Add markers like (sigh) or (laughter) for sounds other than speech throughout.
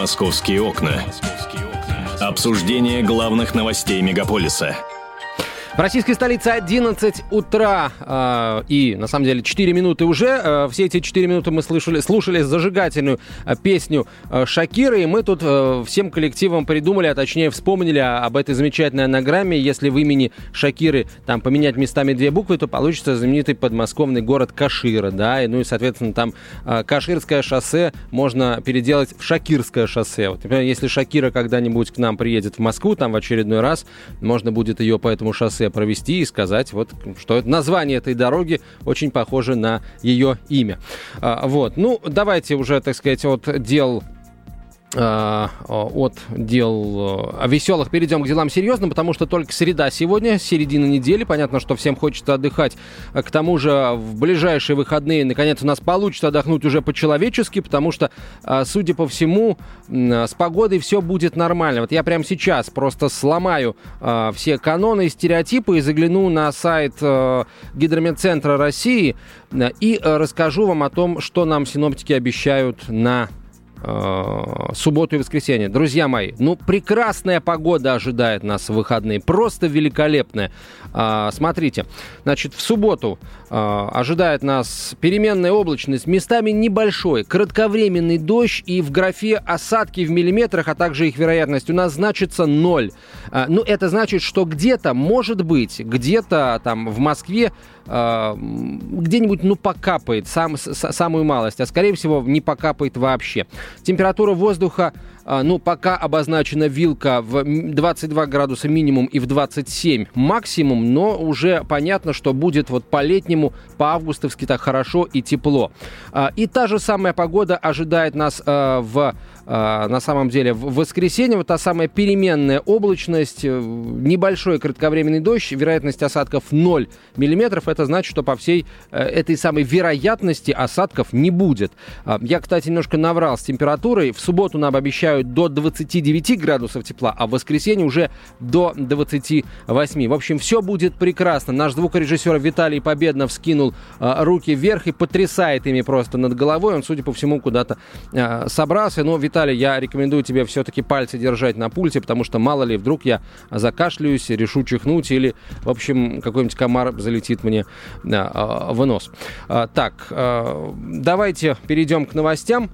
Московские окна. Обсуждение главных новостей мегаполиса – в российской столице 11 утра э, и, на самом деле, 4 минуты уже. Э, все эти 4 минуты мы слышали, слушали зажигательную э, песню э, Шакиры, и мы тут э, всем коллективом придумали, а точнее вспомнили об этой замечательной анаграмме. Если в имени Шакиры там поменять местами две буквы, то получится знаменитый подмосковный город Кашира, да, и, ну и, соответственно, там э, Каширское шоссе можно переделать в Шакирское шоссе. Вот, например, если Шакира когда-нибудь к нам приедет в Москву, там в очередной раз, можно будет ее по этому шоссе провести и сказать, вот, что название этой дороги очень похоже на ее имя. А, вот. Ну, давайте уже, так сказать, от дел от дел э, веселых перейдем к делам серьезным, потому что только среда сегодня, середина недели. Понятно, что всем хочется отдыхать. К тому же в ближайшие выходные, наконец, у нас получится отдохнуть уже по-человечески, потому что, э, судя по всему, с погодой все будет нормально. Вот я прямо сейчас просто сломаю все каноны и стереотипы и загляну на сайт Гидрометцентра России и расскажу вам о том, что нам синоптики обещают на Э, субботу и воскресенье. Друзья мои, ну прекрасная погода ожидает нас в выходные, просто великолепная. А, смотрите, значит, в субботу а, ожидает нас переменная облачность, местами небольшой, кратковременный дождь и в графе осадки в миллиметрах, а также их вероятность у нас значится ноль. А, ну, это значит, что где-то, может быть, где-то там в Москве а, где-нибудь, ну, покапает сам, с, самую малость, а скорее всего не покапает вообще. Температура воздуха а, ну, пока обозначена вилка в 22 градуса минимум и в 27 максимум, но уже понятно, что будет вот по-летнему, по-августовски так хорошо и тепло. А, и та же самая погода ожидает нас в на самом деле в воскресенье вот та самая переменная облачность, э, небольшой кратковременный дождь, вероятность осадков 0 миллиметров. Это значит, что по всей э, этой самой вероятности осадков не будет. Я, кстати, немножко наврал с температурой. В субботу нам обещают до 29 градусов тепла, а в воскресенье уже до 28. В общем, все будет прекрасно. Наш звукорежиссер Виталий Победнов скинул э, руки вверх и потрясает ими просто над головой. Он, судя по всему, куда-то собрался. Но, Виталий, я рекомендую тебе все-таки пальцы держать на пульте, потому что мало ли вдруг я закашляюсь, решу чихнуть или, в общем, какой-нибудь комар залетит мне э, в нос. Э, так, э, давайте перейдем к новостям.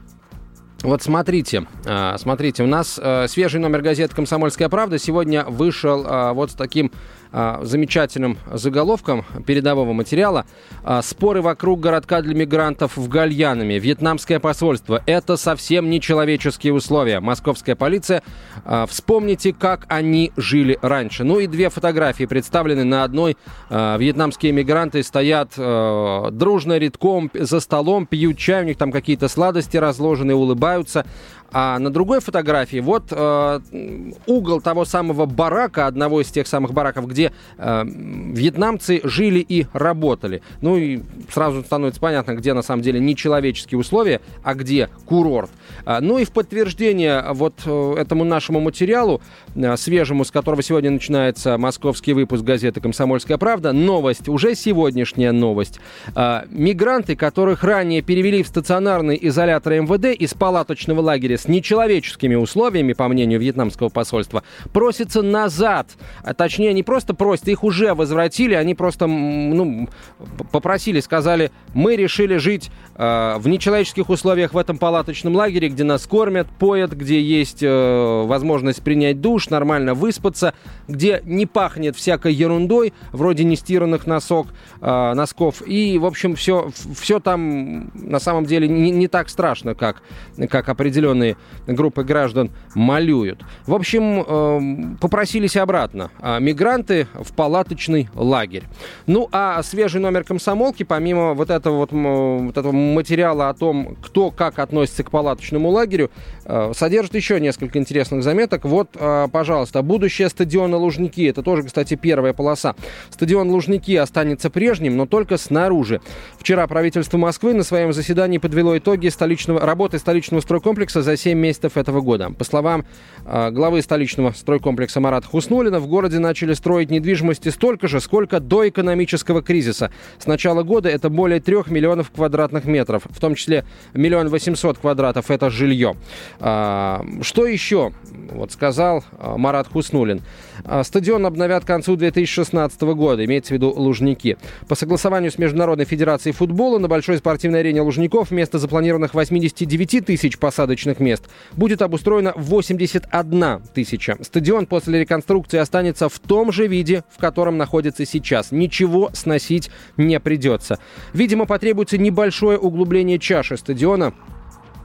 Вот смотрите, а, смотрите, у нас э, свежий номер газеты «Комсомольская правда» сегодня вышел а, вот с таким а, замечательным заголовком передового материала а, «Споры вокруг городка для мигрантов в Гальянами. Вьетнамское посольство. Это совсем нечеловеческие условия. Московская полиция. А, вспомните, как они жили раньше». Ну и две фотографии представлены на одной. Вьетнамские мигранты стоят дружно, редком за столом, пьют чай, у них там какие-то сладости разложены, улыбаются. А на другой фотографии вот э, угол того самого барака, одного из тех самых бараков, где э, вьетнамцы жили и работали. Ну и сразу становится понятно, где на самом деле нечеловеческие условия, а где курорт. А, ну и в подтверждение вот э, этому нашему материалу, э, свежему, с которого сегодня начинается московский выпуск газеты «Комсомольская правда», новость, уже сегодняшняя новость. А, мигранты, которых ранее перевели в стационарный изолятор МВД из палаточного лагеря с нечеловеческими условиями, по мнению вьетнамского посольства, просятся назад. А точнее, не просто просят, их уже возвратили, они просто ну, попросили, сказали, мы решили жить э, в нечеловеческих условиях в этом палаточном лагере, где нас кормят, поят, где есть э, возможность принять душ, нормально выспаться, где не пахнет всякой ерундой, вроде нестиранных носок, э, носков. И, в общем, все, все там на самом деле не, не так страшно, как, как определенные определенные группы граждан малюют. В общем, э, попросились обратно. А мигранты в палаточный лагерь. Ну, а свежий номер комсомолки, помимо вот этого вот, вот этого материала о том, кто как относится к палаточному лагерю, э, содержит еще несколько интересных заметок. Вот, э, пожалуйста, будущее стадиона Лужники. Это тоже, кстати, первая полоса. Стадион Лужники останется прежним, но только снаружи. Вчера правительство Москвы на своем заседании подвело итоги столичного, работы столичного стройкомплекса за 7 месяцев этого года. По словам э, главы столичного стройкомплекса Марата Хуснулина, в городе начали строить недвижимости столько же, сколько до экономического кризиса. С начала года это более трех миллионов квадратных метров, в том числе миллион восемьсот квадратов – это жилье. А, что еще? Вот сказал а, Марат Хуснулин. А, стадион обновят к концу 2016 года, имеется в виду Лужники. По согласованию с Международной Федерацией футбола на большой спортивной арене Лужников вместо запланированных 89 тысяч посадочных мест будет обустроено 81 тысяча. Стадион после реконструкции останется в том же виде, в котором находится сейчас. Ничего сносить не придется. Видимо, потребуется небольшое углубление чаши стадиона,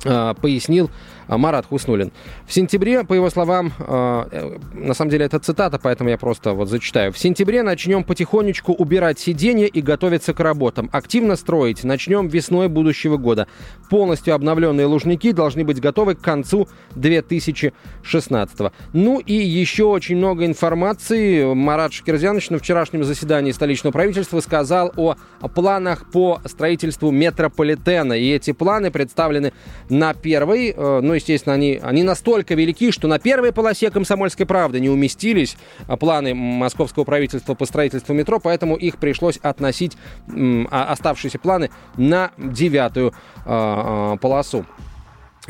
а, пояснил Марат Хуснулин. В сентябре, по его словам, а, э, на самом деле это цитата, поэтому я просто вот зачитаю. В сентябре начнем потихонечку убирать сиденья и готовиться к работам. Активно строить начнем весной будущего года. Полностью обновленные лужники должны быть готовы к концу 2016. Ну и еще очень много информации. Марат Шакирзянович на вчерашнем заседании столичного правительства сказал о планах по строительству метрополитена. И эти планы представлены на первой, э, ну, естественно, они, они настолько велики, что на первой полосе «Комсомольской правды» не уместились а, планы московского правительства по строительству метро, поэтому их пришлось относить, а, оставшиеся планы, на девятую а, полосу.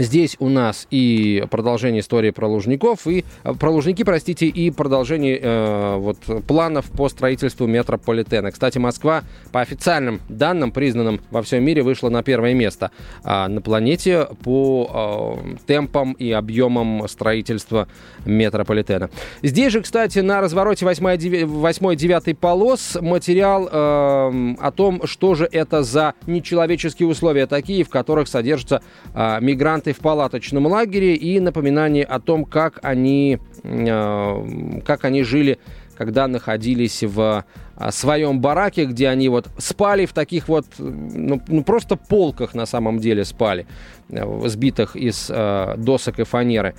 Здесь у нас и продолжение истории про Лужников, и э, про Лужники, простите, и продолжение э, вот, планов по строительству метрополитена. Кстати, Москва по официальным данным, признанным во всем мире, вышла на первое место а на планете по э, темпам и объемам строительства метрополитена. Здесь же, кстати, на развороте 8-9 полос материал э, о том, что же это за нечеловеческие условия такие, в которых содержатся э, мигранты в палаточном лагере и напоминание о том, как они, э, как они жили когда находились в а, своем бараке, где они вот спали в таких вот, ну, ну просто полках на самом деле спали, э, сбитых из э, досок и фанеры.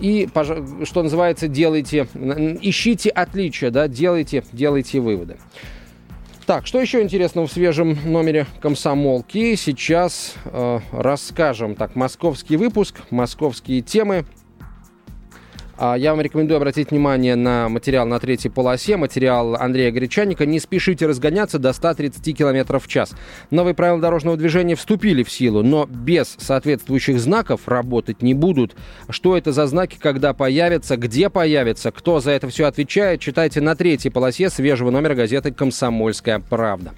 И, что называется, делайте, ищите отличия, да, делайте, делайте выводы. Так, что еще интересного в свежем номере комсомолки? Сейчас э, расскажем. Так, московский выпуск, московские темы. А, я вам рекомендую обратить внимание на материал на третьей полосе, материал Андрея Гречаника. Не спешите разгоняться до 130 км в час. Новые правила дорожного движения вступили в силу, но без соответствующих знаков работать не будут. Что это за знаки, когда появятся, где появятся, кто за это все отвечает, читайте на третьей полосе свежего номера газеты «Комсомольская правда».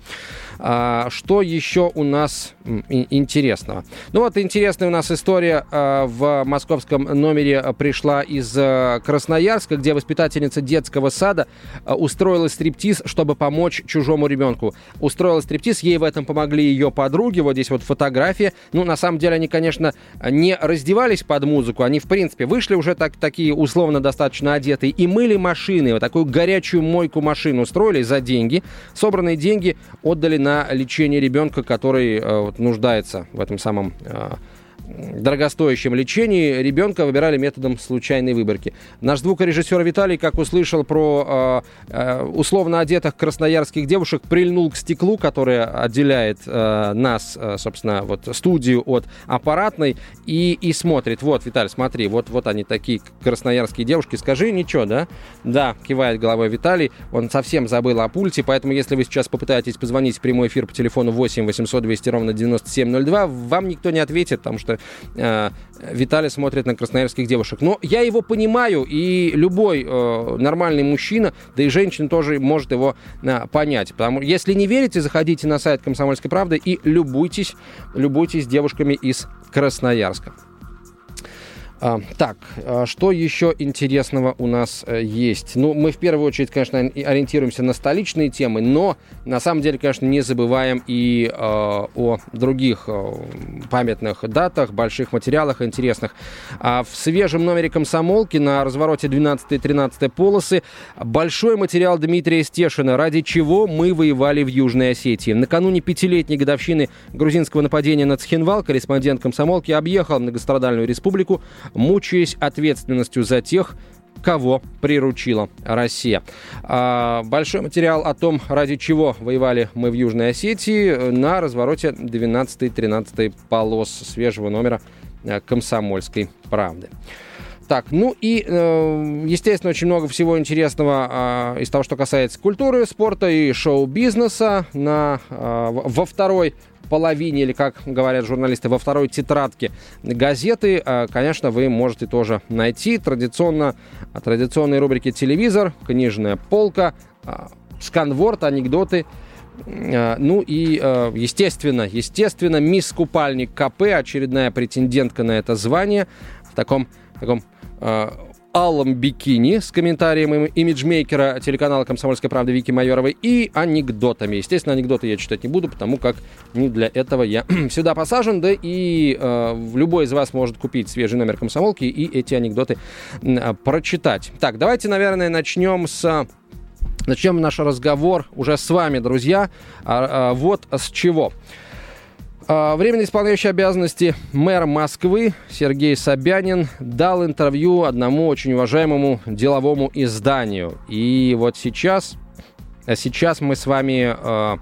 А, что еще у нас интересного? Ну вот интересная у нас история а, в московском номере пришла из а, Красноярска, где воспитательница детского сада устроила стриптиз, чтобы помочь чужому ребенку. Устроила стриптиз, ей в этом помогли ее подруги. Вот здесь вот фотография. Ну, на самом деле, они, конечно, не раздевались под музыку. Они, в принципе, вышли уже так, такие условно достаточно одетые и мыли машины. Вот такую горячую мойку машин устроили за деньги. Собранные деньги отдали на лечение ребенка, который э, вот, нуждается в этом самом э, дорогостоящем лечении ребенка выбирали методом случайной выборки. Наш звукорежиссер Виталий, как услышал про э, условно одетых красноярских девушек, прильнул к стеклу, которое отделяет э, нас, э, собственно, вот студию от аппаратной, и, и смотрит. Вот, Виталий, смотри, вот, вот они такие красноярские девушки. Скажи ничего, да? Да, кивает головой Виталий. Он совсем забыл о пульте, поэтому если вы сейчас попытаетесь позвонить в прямой эфир по телефону 8 800 200 ровно 9702, вам никто не ответит, потому что э, Виталий смотрит на красноярских девушек. Но я его понимаю, и любой э, нормальный мужчина, да и женщина тоже может его э, понять. Потому если не верите, заходите на сайт «Комсомольской правды» и любуйтесь, любуйтесь девушками из Красноярска. А, так, а что еще интересного у нас э, есть? Ну, мы в первую очередь, конечно, ориентируемся на столичные темы, но на самом деле, конечно, не забываем и э, о других э, памятных датах, больших материалах интересных. А в свежем номере комсомолки на развороте 12 и 13 полосы большой материал Дмитрия Стешина, ради чего мы воевали в Южной Осетии. Накануне пятилетней годовщины грузинского нападения на Цхинвал корреспондент комсомолки объехал многострадальную республику, мучаясь ответственностью за тех, кого приручила Россия. А, большой материал о том, ради чего воевали мы в Южной Осетии, на развороте 12-13 полос свежего номера э, «Комсомольской правды». Так, ну и, э, естественно, очень много всего интересного э, из того, что касается культуры, спорта и шоу-бизнеса на, э, во второй половине, или, как говорят журналисты, во второй тетрадке газеты, э, конечно, вы можете тоже найти. Традиционно, традиционные рубрики «Телевизор», «Книжная полка», э, «Сканворд», «Анекдоты», ну и, естественно, естественно, мисс Купальник КП, очередная претендентка на это звание, в таком, таком алом бикини с комментарием имиджмейкера телеканала «Комсомольская правда» Вики Майоровой и анекдотами. Естественно, анекдоты я читать не буду, потому как не для этого я (clears throat) сюда посажен, да и э, любой из вас может купить свежий номер «Комсомолки» и эти анекдоты э, прочитать. Так, давайте, наверное, начнем с... Начнем наш разговор уже с вами, друзья. А, а, вот с чего. А, временно исполняющий обязанности мэр Москвы Сергей Собянин дал интервью одному очень уважаемому деловому изданию. И вот сейчас, сейчас мы с вами а, а,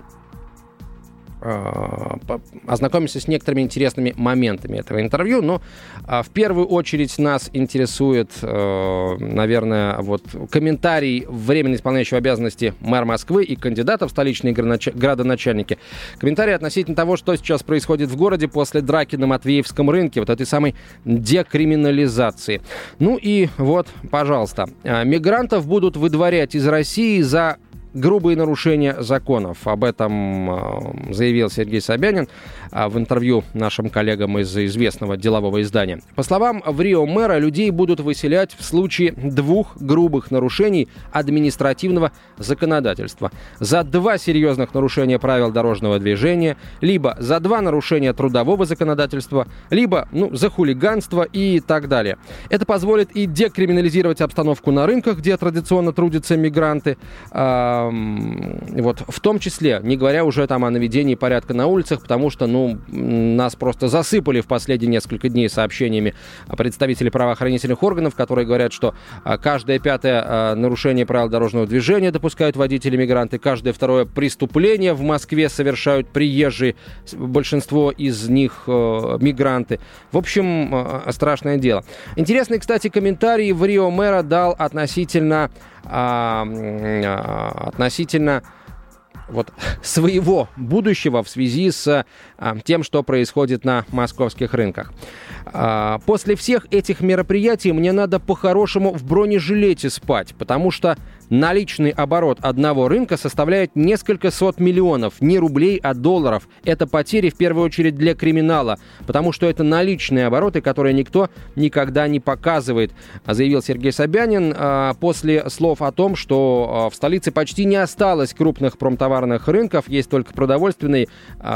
ознакомимся с некоторыми интересными моментами этого интервью. Но в первую очередь нас интересует, наверное, вот комментарий временно исполняющего обязанности мэра Москвы и кандидата в столичные градоначальники. Комментарий относительно того, что сейчас происходит в городе после драки на Матвеевском рынке, вот этой самой декриминализации. Ну и вот, пожалуйста, мигрантов будут выдворять из России за грубые нарушения законов. Об этом э, заявил Сергей Собянин э, в интервью нашим коллегам из известного делового издания. По словам в Рио мэра, людей будут выселять в случае двух грубых нарушений административного законодательства. За два серьезных нарушения правил дорожного движения, либо за два нарушения трудового законодательства, либо ну, за хулиганство и так далее. Это позволит и декриминализировать обстановку на рынках, где традиционно трудятся мигранты, э, вот, в том числе, не говоря уже там о наведении порядка на улицах, потому что, ну, нас просто засыпали в последние несколько дней сообщениями представителей правоохранительных органов, которые говорят, что а, каждое пятое а, нарушение правил дорожного движения допускают водители-мигранты, каждое второе преступление в Москве совершают приезжие, большинство из них э, мигранты. В общем, э, страшное дело. Интересный, кстати, комментарий в Рио мэра дал относительно относительно вот своего будущего в связи с а, тем, что происходит на московских рынках. А, после всех этих мероприятий мне надо по-хорошему в бронежилете спать, потому что наличный оборот одного рынка составляет несколько сот миллионов, не рублей, а долларов. Это потери в первую очередь для криминала, потому что это наличные обороты, которые никто никогда не показывает, заявил Сергей Собянин а, после слов о том, что а, в столице почти не осталось крупных промтоварных рынков, есть только продовольственный,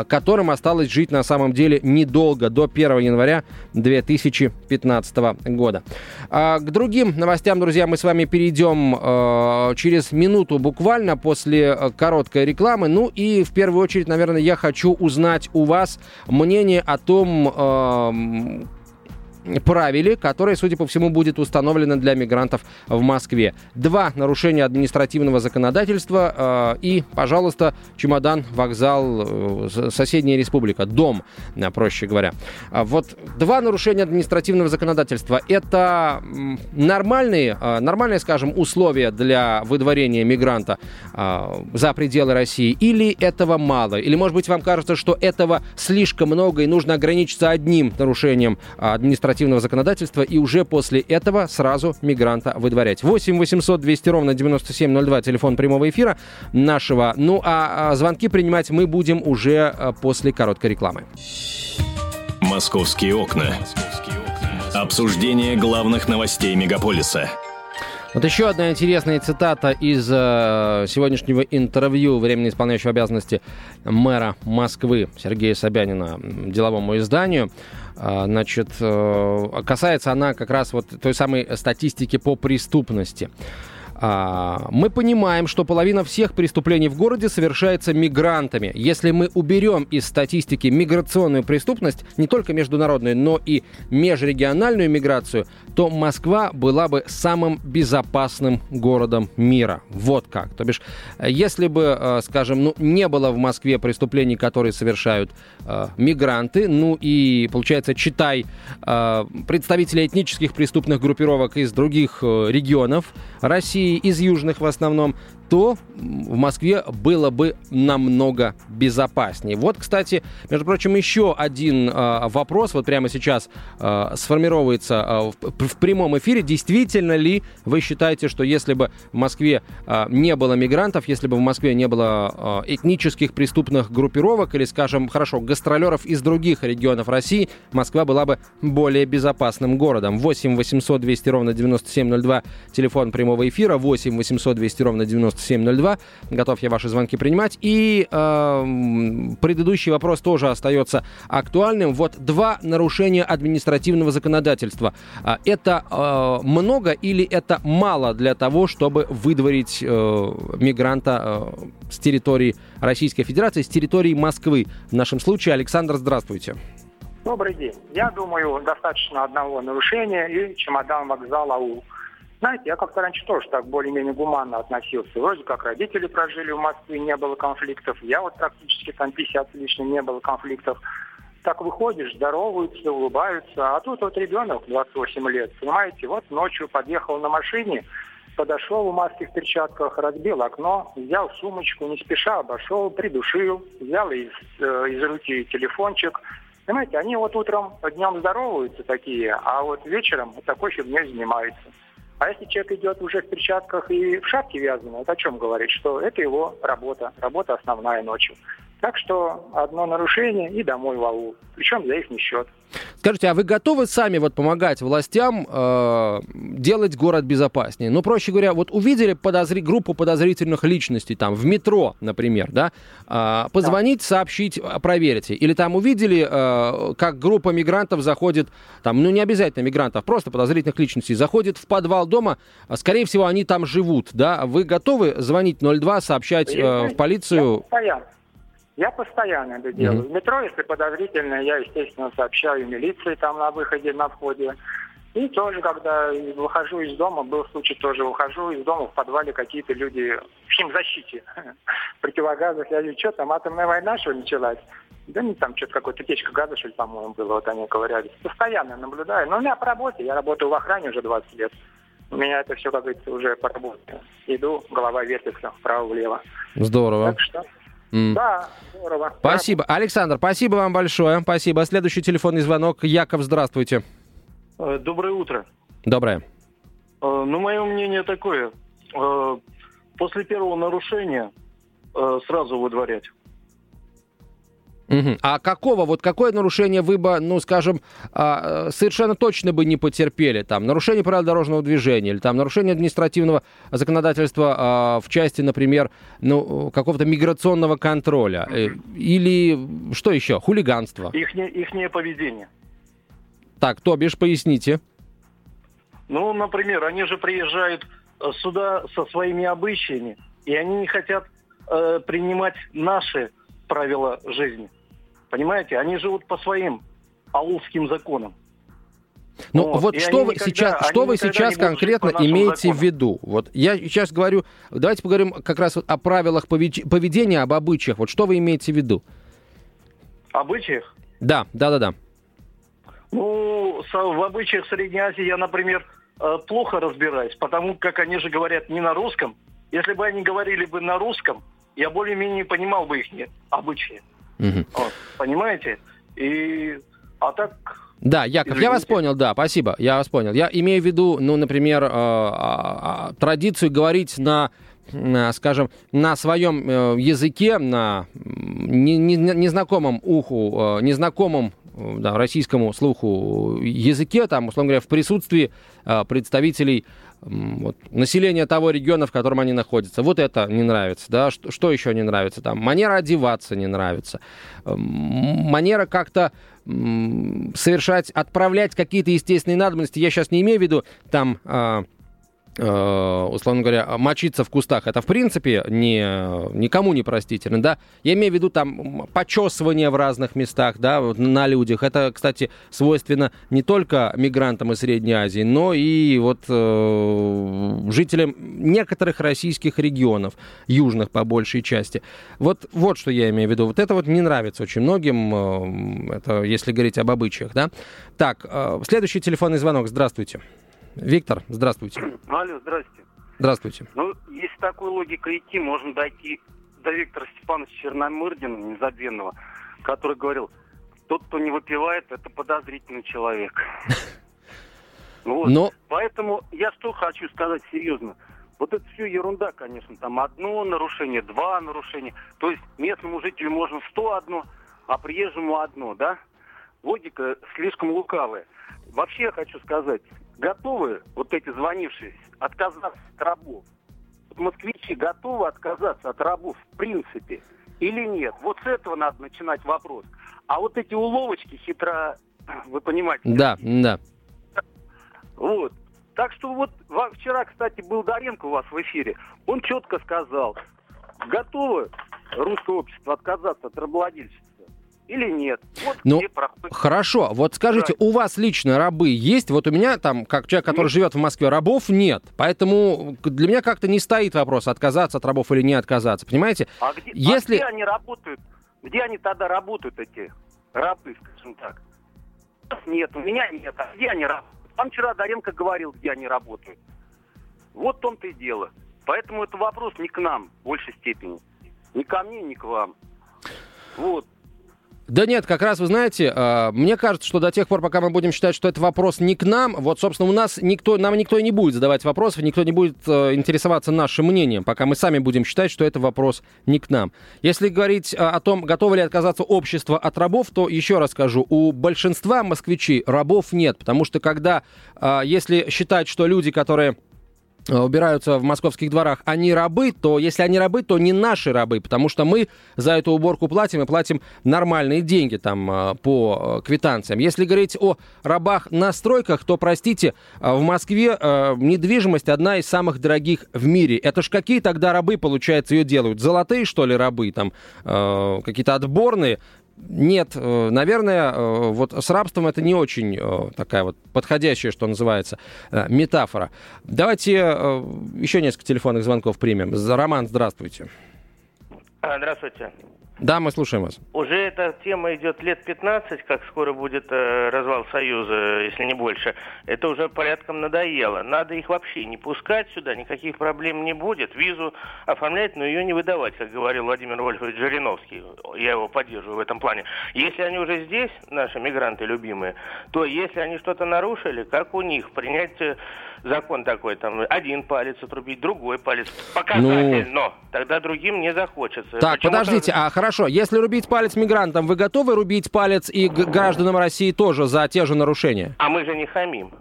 которым осталось жить на самом деле недолго, до 1 января 2015 года. А, к другим новостям, друзья, мы с вами перейдем а, через минуту буквально после а, короткой рекламы. Ну и в первую очередь, наверное, я хочу узнать у вас мнение о том, правиле, которое, судя по всему, будет установлено для мигрантов в Москве. Два нарушения административного законодательства э, и, пожалуйста, чемодан, вокзал, э, соседняя республика, дом, э, проще говоря. А вот два нарушения административного законодательства – это нормальные, э, нормальные, скажем, условия для выдворения мигранта э, за пределы России или этого мало? Или, может быть, вам кажется, что этого слишком много и нужно ограничиться одним нарушением административного административного законодательства и уже после этого сразу мигранта выдворять. 8 800 200 ровно 9702, телефон прямого эфира нашего. Ну а, а звонки принимать мы будем уже а, после короткой рекламы. Московские окна. Обсуждение главных новостей мегаполиса. Вот еще одна интересная цитата из э, сегодняшнего интервью временно исполняющего обязанности мэра Москвы Сергея Собянина деловому изданию. Э, значит, э, касается она как раз вот той самой статистики по преступности. А, мы понимаем, что половина всех преступлений в городе совершается мигрантами. Если мы уберем из статистики миграционную преступность, не только международную, но и межрегиональную миграцию, то Москва была бы самым безопасным городом мира. Вот как. То бишь, если бы, э, скажем, ну, не было в Москве преступлений, которые совершают э, мигранты, ну и, получается, читай э, представители этнических преступных группировок из других э, регионов России, из южных в основном, то в Москве было бы намного безопаснее. Вот, кстати, между прочим, еще один э, вопрос, вот прямо сейчас э, сформировывается э, в, в прямом эфире. Действительно ли вы считаете, что если бы в Москве э, не было мигрантов, если бы в Москве не было э, этнических преступных группировок или, скажем, хорошо, гастролеров из других регионов России, Москва была бы более безопасным городом? 8 800 200 ровно 9702, телефон прямого эфира, 8 800 200 ровно 97 9702. Готов я ваши звонки принимать. И э, предыдущий вопрос тоже остается актуальным. Вот два нарушения административного законодательства. А, это э, много или это мало для того, чтобы выдворить э, мигранта э, с территории Российской Федерации, с территории Москвы? В нашем случае, Александр, здравствуйте. Добрый день. Я думаю, достаточно одного нарушения и чемодан вокзала АУ. Знаете, я как-то раньше тоже так более-менее гуманно относился. Вроде как родители прожили в Москве, не было конфликтов. Я вот практически там 50 лишним не было конфликтов. Так выходишь, здороваются, улыбаются. А тут вот ребенок 28 лет, понимаете, вот ночью подъехал на машине, подошел в маске в перчатках, разбил окно, взял сумочку, не спеша обошел, придушил, взял из, э, из руки телефончик. Понимаете, они вот утром, днем здороваются такие, а вот вечером такой фигней занимаются. А если человек идет уже в перчатках и в шапке вязаной, это о чем говорит? Что это его работа, работа основная ночью. Так что одно нарушение и домой в аул. Причем за их не счет. Скажите, а вы готовы сами вот помогать властям э, делать город безопаснее? Ну, проще говоря, вот увидели подозри... группу подозрительных личностей там в метро, например, да, э, позвонить, да. сообщить, проверьте. Или там увидели, э, как группа мигрантов заходит, там, ну, не обязательно мигрантов, просто подозрительных личностей, заходит в подвал дома, скорее всего, они там живут, да? Вы готовы звонить 02, сообщать э, в полицию? Я я постоянно это делаю. Mm-hmm. В метро, если подозрительно, я, естественно, сообщаю милиции там на выходе, на входе. И тоже, когда выхожу из дома, был случай тоже, выхожу из дома, в подвале какие-то люди в химзащите, (laughs) противогазах. Я говорю, что там, атомная война, что ли, началась? Да не там что-то какой-то течка газа, что ли, по-моему, было, вот они говорили. Постоянно наблюдаю. Но у меня по работе, я работаю в охране уже 20 лет. У меня это все, как говорится, уже по работе. Иду, голова вертится вправо-влево. Здорово. Так что Mm. Да, здорово. Спасибо. Александр, спасибо вам большое. Спасибо. Следующий телефонный звонок. Яков, здравствуйте. Э, доброе утро. Доброе. Э, ну, мое мнение такое. Э, после первого нарушения сразу выдворять. Угу. А какого, вот какое нарушение вы бы, ну, скажем, а, совершенно точно бы не потерпели? Там, нарушение правил дорожного движения или там нарушение административного законодательства а, в части, например, ну, какого-то миграционного контроля? Э, или что еще? Хулиганство? Ихнее, ихнее поведение. Так, то бишь, поясните. Ну, например, они же приезжают э, сюда со своими обычаями, и они не хотят э, принимать наши правила жизни. Понимаете, они живут по своим аулским законам. Ну вот, вот что вы никогда, сейчас, что вы сейчас конкретно имеете закону. в виду? Вот я сейчас говорю, давайте поговорим как раз вот о правилах поведения, об обычаях. Вот что вы имеете в виду? Обычаях? Да, да, да, да. Ну, в обычаях Средней Азии я, например, э, плохо разбираюсь, потому как они же говорят не на русском. Если бы они говорили бы на русском, я более-менее понимал бы их обычаи. Угу. Вот, понимаете? И а так да, Яков, я вас понял, да, спасибо, я вас понял. Я имею в виду, ну, например, э, э, традицию говорить на, скажем, на своем э, языке, на не, не, незнакомом уху, э, незнакомом да, российскому слуху языке, там, условно говоря, в присутствии э, представителей вот, населения того региона, в котором они находятся. Вот это не нравится, да, что, что еще не нравится там? Манера одеваться не нравится, манера как-то совершать, отправлять какие-то естественные надобности. Я сейчас не имею в виду там... Э, условно говоря, мочиться в кустах, это в принципе не, никому не простительно, да. Я имею в виду там почесывание в разных местах, да, на людях. Это, кстати, свойственно не только мигрантам из Средней Азии, но и вот э, жителям некоторых российских регионов, южных по большей части. Вот, вот что я имею в виду. Вот это вот не нравится очень многим, э, это если говорить об обычаях, да. Так, э, следующий телефонный звонок. Здравствуйте. Виктор, здравствуйте. Алло, здравствуйте. Здравствуйте. Ну, если такой логикой идти, можно дойти до Виктора Степановича Черномырдина, незабвенного, который говорил, тот, кто не выпивает, это подозрительный человек. (laughs) Вот. Но... Поэтому я что хочу сказать серьезно. Вот это все ерунда, конечно. Там одно нарушение, два нарушения. То есть местному жителю можно сто одно, а приезжему одно, да? Логика слишком лукавая. Вообще я хочу сказать, готовы вот эти звонившие отказаться от рабов? Вот москвичи готовы отказаться от рабов в принципе или нет? Вот с этого надо начинать вопрос. А вот эти уловочки хитро, (clears throat) вы понимаете? Да, да. Вот. Так что вот вчера, кстати, был Доренко у вас в эфире. Он четко сказал, готовы русское общество отказаться от рабовладельчества или нет. Вот ну, хорошо, вот скажите, у вас лично рабы есть? Вот у меня там, как человек, который нет. живет в Москве, рабов нет. Поэтому для меня как-то не стоит вопрос, отказаться от рабов или не отказаться, понимаете? А где, Если... а где они работают? Где они тогда работают, эти рабы, скажем так? Нет, у меня нет. А где они работают? Там вчера Доренко говорил, где они работают. Вот в том-то и дело. Поэтому это вопрос не к нам в большей степени. Не ко мне, не к вам. Вот. Да нет, как раз вы знаете, э, мне кажется, что до тех пор, пока мы будем считать, что это вопрос не к нам, вот, собственно, у нас никто, нам никто и не будет задавать вопросов, никто не будет э, интересоваться нашим мнением, пока мы сами будем считать, что это вопрос не к нам. Если говорить э, о том, готово ли отказаться общество от рабов, то еще раз скажу, у большинства москвичей рабов нет, потому что когда, если считать, что люди, которые убираются в московских дворах, они рабы, то если они рабы, то не наши рабы, потому что мы за эту уборку платим и платим нормальные деньги там э, по э, квитанциям. Если говорить о рабах на стройках, то, простите, в Москве недвижимость одна из самых дорогих в мире. Это ж какие тогда рабы, получается, ее делают? Золотые, что ли, рабы там? Какие-то отборные? Нет, э, наверное, э, вот с рабством это не очень э, такая вот подходящая, что называется, метафора. Давайте еще несколько телефонных звонков примем. Роман, здравствуйте. А, здравствуйте. Да, мы слушаем вас. Уже эта тема идет лет 15, как скоро будет э, развал Союза, если не больше. Это уже порядком надоело. Надо их вообще не пускать сюда, никаких проблем не будет. Визу оформлять, но ее не выдавать, как говорил Владимир Вольфович Жириновский. Я его поддерживаю в этом плане. Если они уже здесь, наши мигранты любимые, то если они что-то нарушили, как у них, принять э, закон такой, там, один палец отрубить, другой палец, показатель, ну... но тогда другим не захочется. Так, Почему подождите, а хорошо, если рубить палец мигрантам, вы готовы рубить палец и гражданам России тоже за те же нарушения? А мы же не хамим.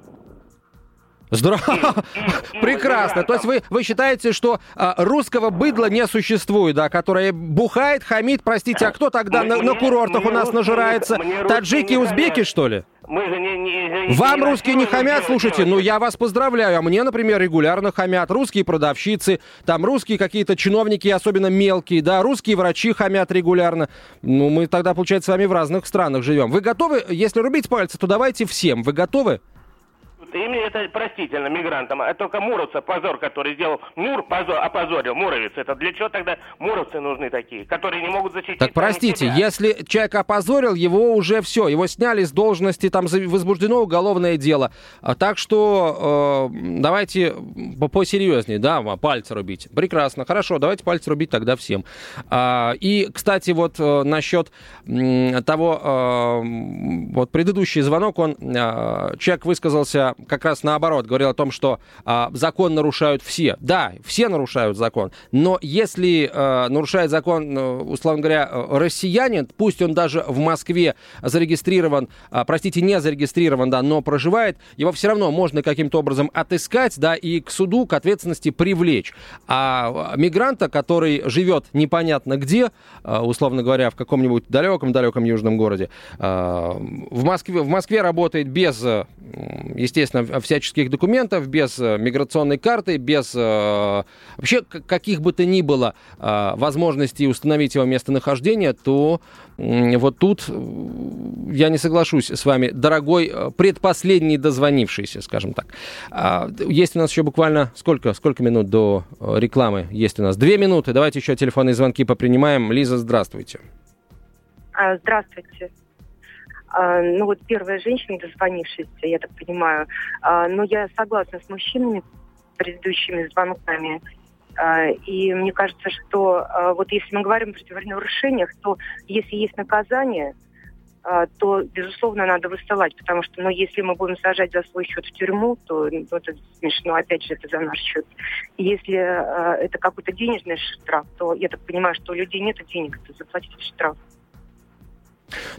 Здорово. (laughs) Прекрасно. То есть вы, вы считаете, что а, русского быдла не существует, да, которое бухает, хамит, простите, а кто тогда на, на курортах у нас нажирается? Таджики и узбеки, что ли? Мы же не, не, не Вам не русские не хамят, слушайте, ну я вас поздравляю, а мне, например, регулярно хамят русские продавщицы, там русские какие-то чиновники, особенно мелкие, да, русские врачи хамят регулярно. Ну мы тогда, получается, с вами в разных странах живем. Вы готовы, если рубить пальцы, то давайте всем. Вы готовы? И мне это простительно мигрантам. А только Муровца, позор, который сделал Мур, позор, опозорил Муровец. Это для чего тогда Муровцы нужны такие, которые не могут защитить Так простите, себя? если человек опозорил, его уже все, его сняли с должности, там возбуждено уголовное дело. А, так что э, давайте посерьезнее, да, пальцы рубить. Прекрасно, хорошо, давайте пальцы рубить тогда всем. А, и, кстати, вот э, насчет э, того, э, вот предыдущий звонок, он, э, человек высказался как раз наоборот, говорил о том, что э, закон нарушают все. Да, все нарушают закон, но если э, нарушает закон, э, условно говоря, э, россиянин, пусть он даже в Москве зарегистрирован, э, простите, не зарегистрирован, да, но проживает, его все равно можно каким-то образом отыскать, да, и к суду, к ответственности привлечь. А мигранта, который живет непонятно где, э, условно говоря, в каком-нибудь далеком-далеком южном городе, э, в Москве, в Москве работает без, естественно, всяческих документов, без миграционной карты, без вообще каких бы то ни было возможностей установить его местонахождение, то вот тут я не соглашусь с вами, дорогой предпоследний дозвонившийся, скажем так. А, есть у нас еще буквально сколько, сколько минут до рекламы? Есть у нас две минуты. Давайте еще телефонные звонки попринимаем. Лиза, здравствуйте. А, здравствуйте. А, ну вот первая женщина, дозвонившаяся, я так понимаю. А, но я согласна с мужчинами, предыдущими звонками. И мне кажется, что вот если мы говорим о правонарушениях, то если есть наказание, то, безусловно, надо высылать, потому что, ну, если мы будем сажать за свой счет в тюрьму, то ну, это смешно, опять же, это за наш счет. Если э, это какой-то денежный штраф, то я так понимаю, что у людей нет денег, заплатить штраф.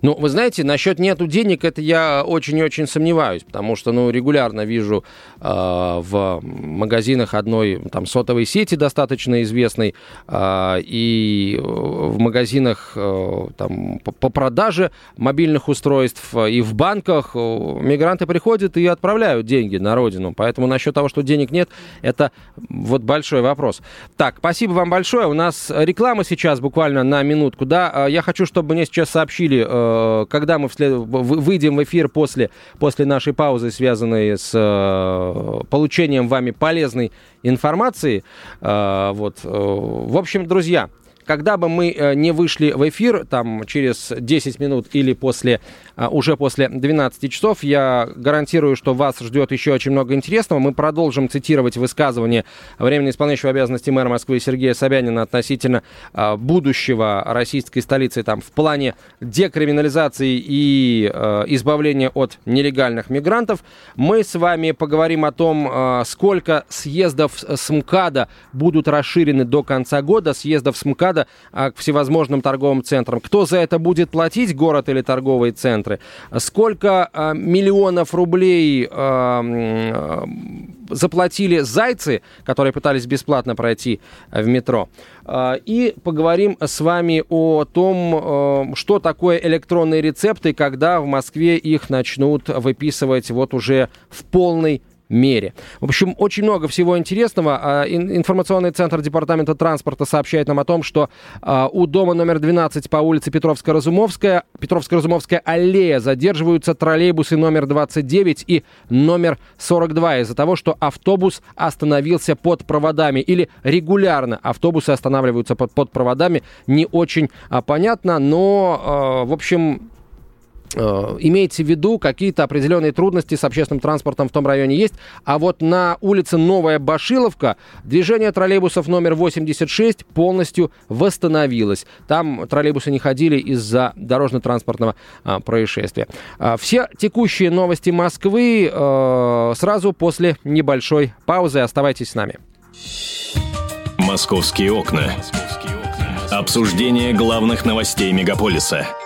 Ну, вы знаете, насчет нету денег, это я очень-очень сомневаюсь, потому что, ну, регулярно вижу э, в магазинах одной там сотовой сети достаточно известной э, и в магазинах э, там по, по продаже мобильных устройств и в банках э, мигранты приходят и отправляют деньги на родину. Поэтому насчет того, что денег нет, это вот большой вопрос. Так, спасибо вам большое. У нас реклама сейчас буквально на минутку. Да, я хочу, чтобы мне сейчас сообщили Э, когда мы вслед... выйдем в эфир после, после нашей паузы, связанной с э, получением вами полезной информации. Э, вот. В общем, друзья, когда бы мы э, не вышли в эфир, там, через 10 минут или после, э, уже после 12 часов, я гарантирую, что вас ждет еще очень много интересного. Мы продолжим цитировать высказывание временно исполняющего обязанности мэра Москвы Сергея Собянина относительно э, будущего российской столицы там, в плане декриминализации и избавления от нелегальных мигрантов. Мы с вами поговорим о том, сколько съездов с МКАДа будут расширены до конца года. Съездов с МКАДа года а, к всевозможным торговым центрам. Кто за это будет платить, город или торговые центры? Сколько а, миллионов рублей а, заплатили зайцы, которые пытались бесплатно пройти в метро. И поговорим с вами о том, что такое электронные рецепты, когда в Москве их начнут выписывать вот уже в полной мере. В общем, очень много всего интересного. А, информационный центр Департамента транспорта сообщает нам о том, что а, у дома номер 12 по улице Петровско-Разумовская, Петровско-Разумовская аллея задерживаются троллейбусы номер 29 и номер 42 из-за того, что автобус остановился под проводами или регулярно автобусы останавливаются под, под проводами. Не очень а, понятно, но, в общем, имейте в виду, какие-то определенные трудности с общественным транспортом в том районе есть. А вот на улице Новая Башиловка движение троллейбусов номер 86 полностью восстановилось. Там троллейбусы не ходили из-за дорожно-транспортного а, происшествия. А, все текущие новости Москвы а, сразу после небольшой паузы. Оставайтесь с нами. Московские окна. Обсуждение главных новостей мегаполиса –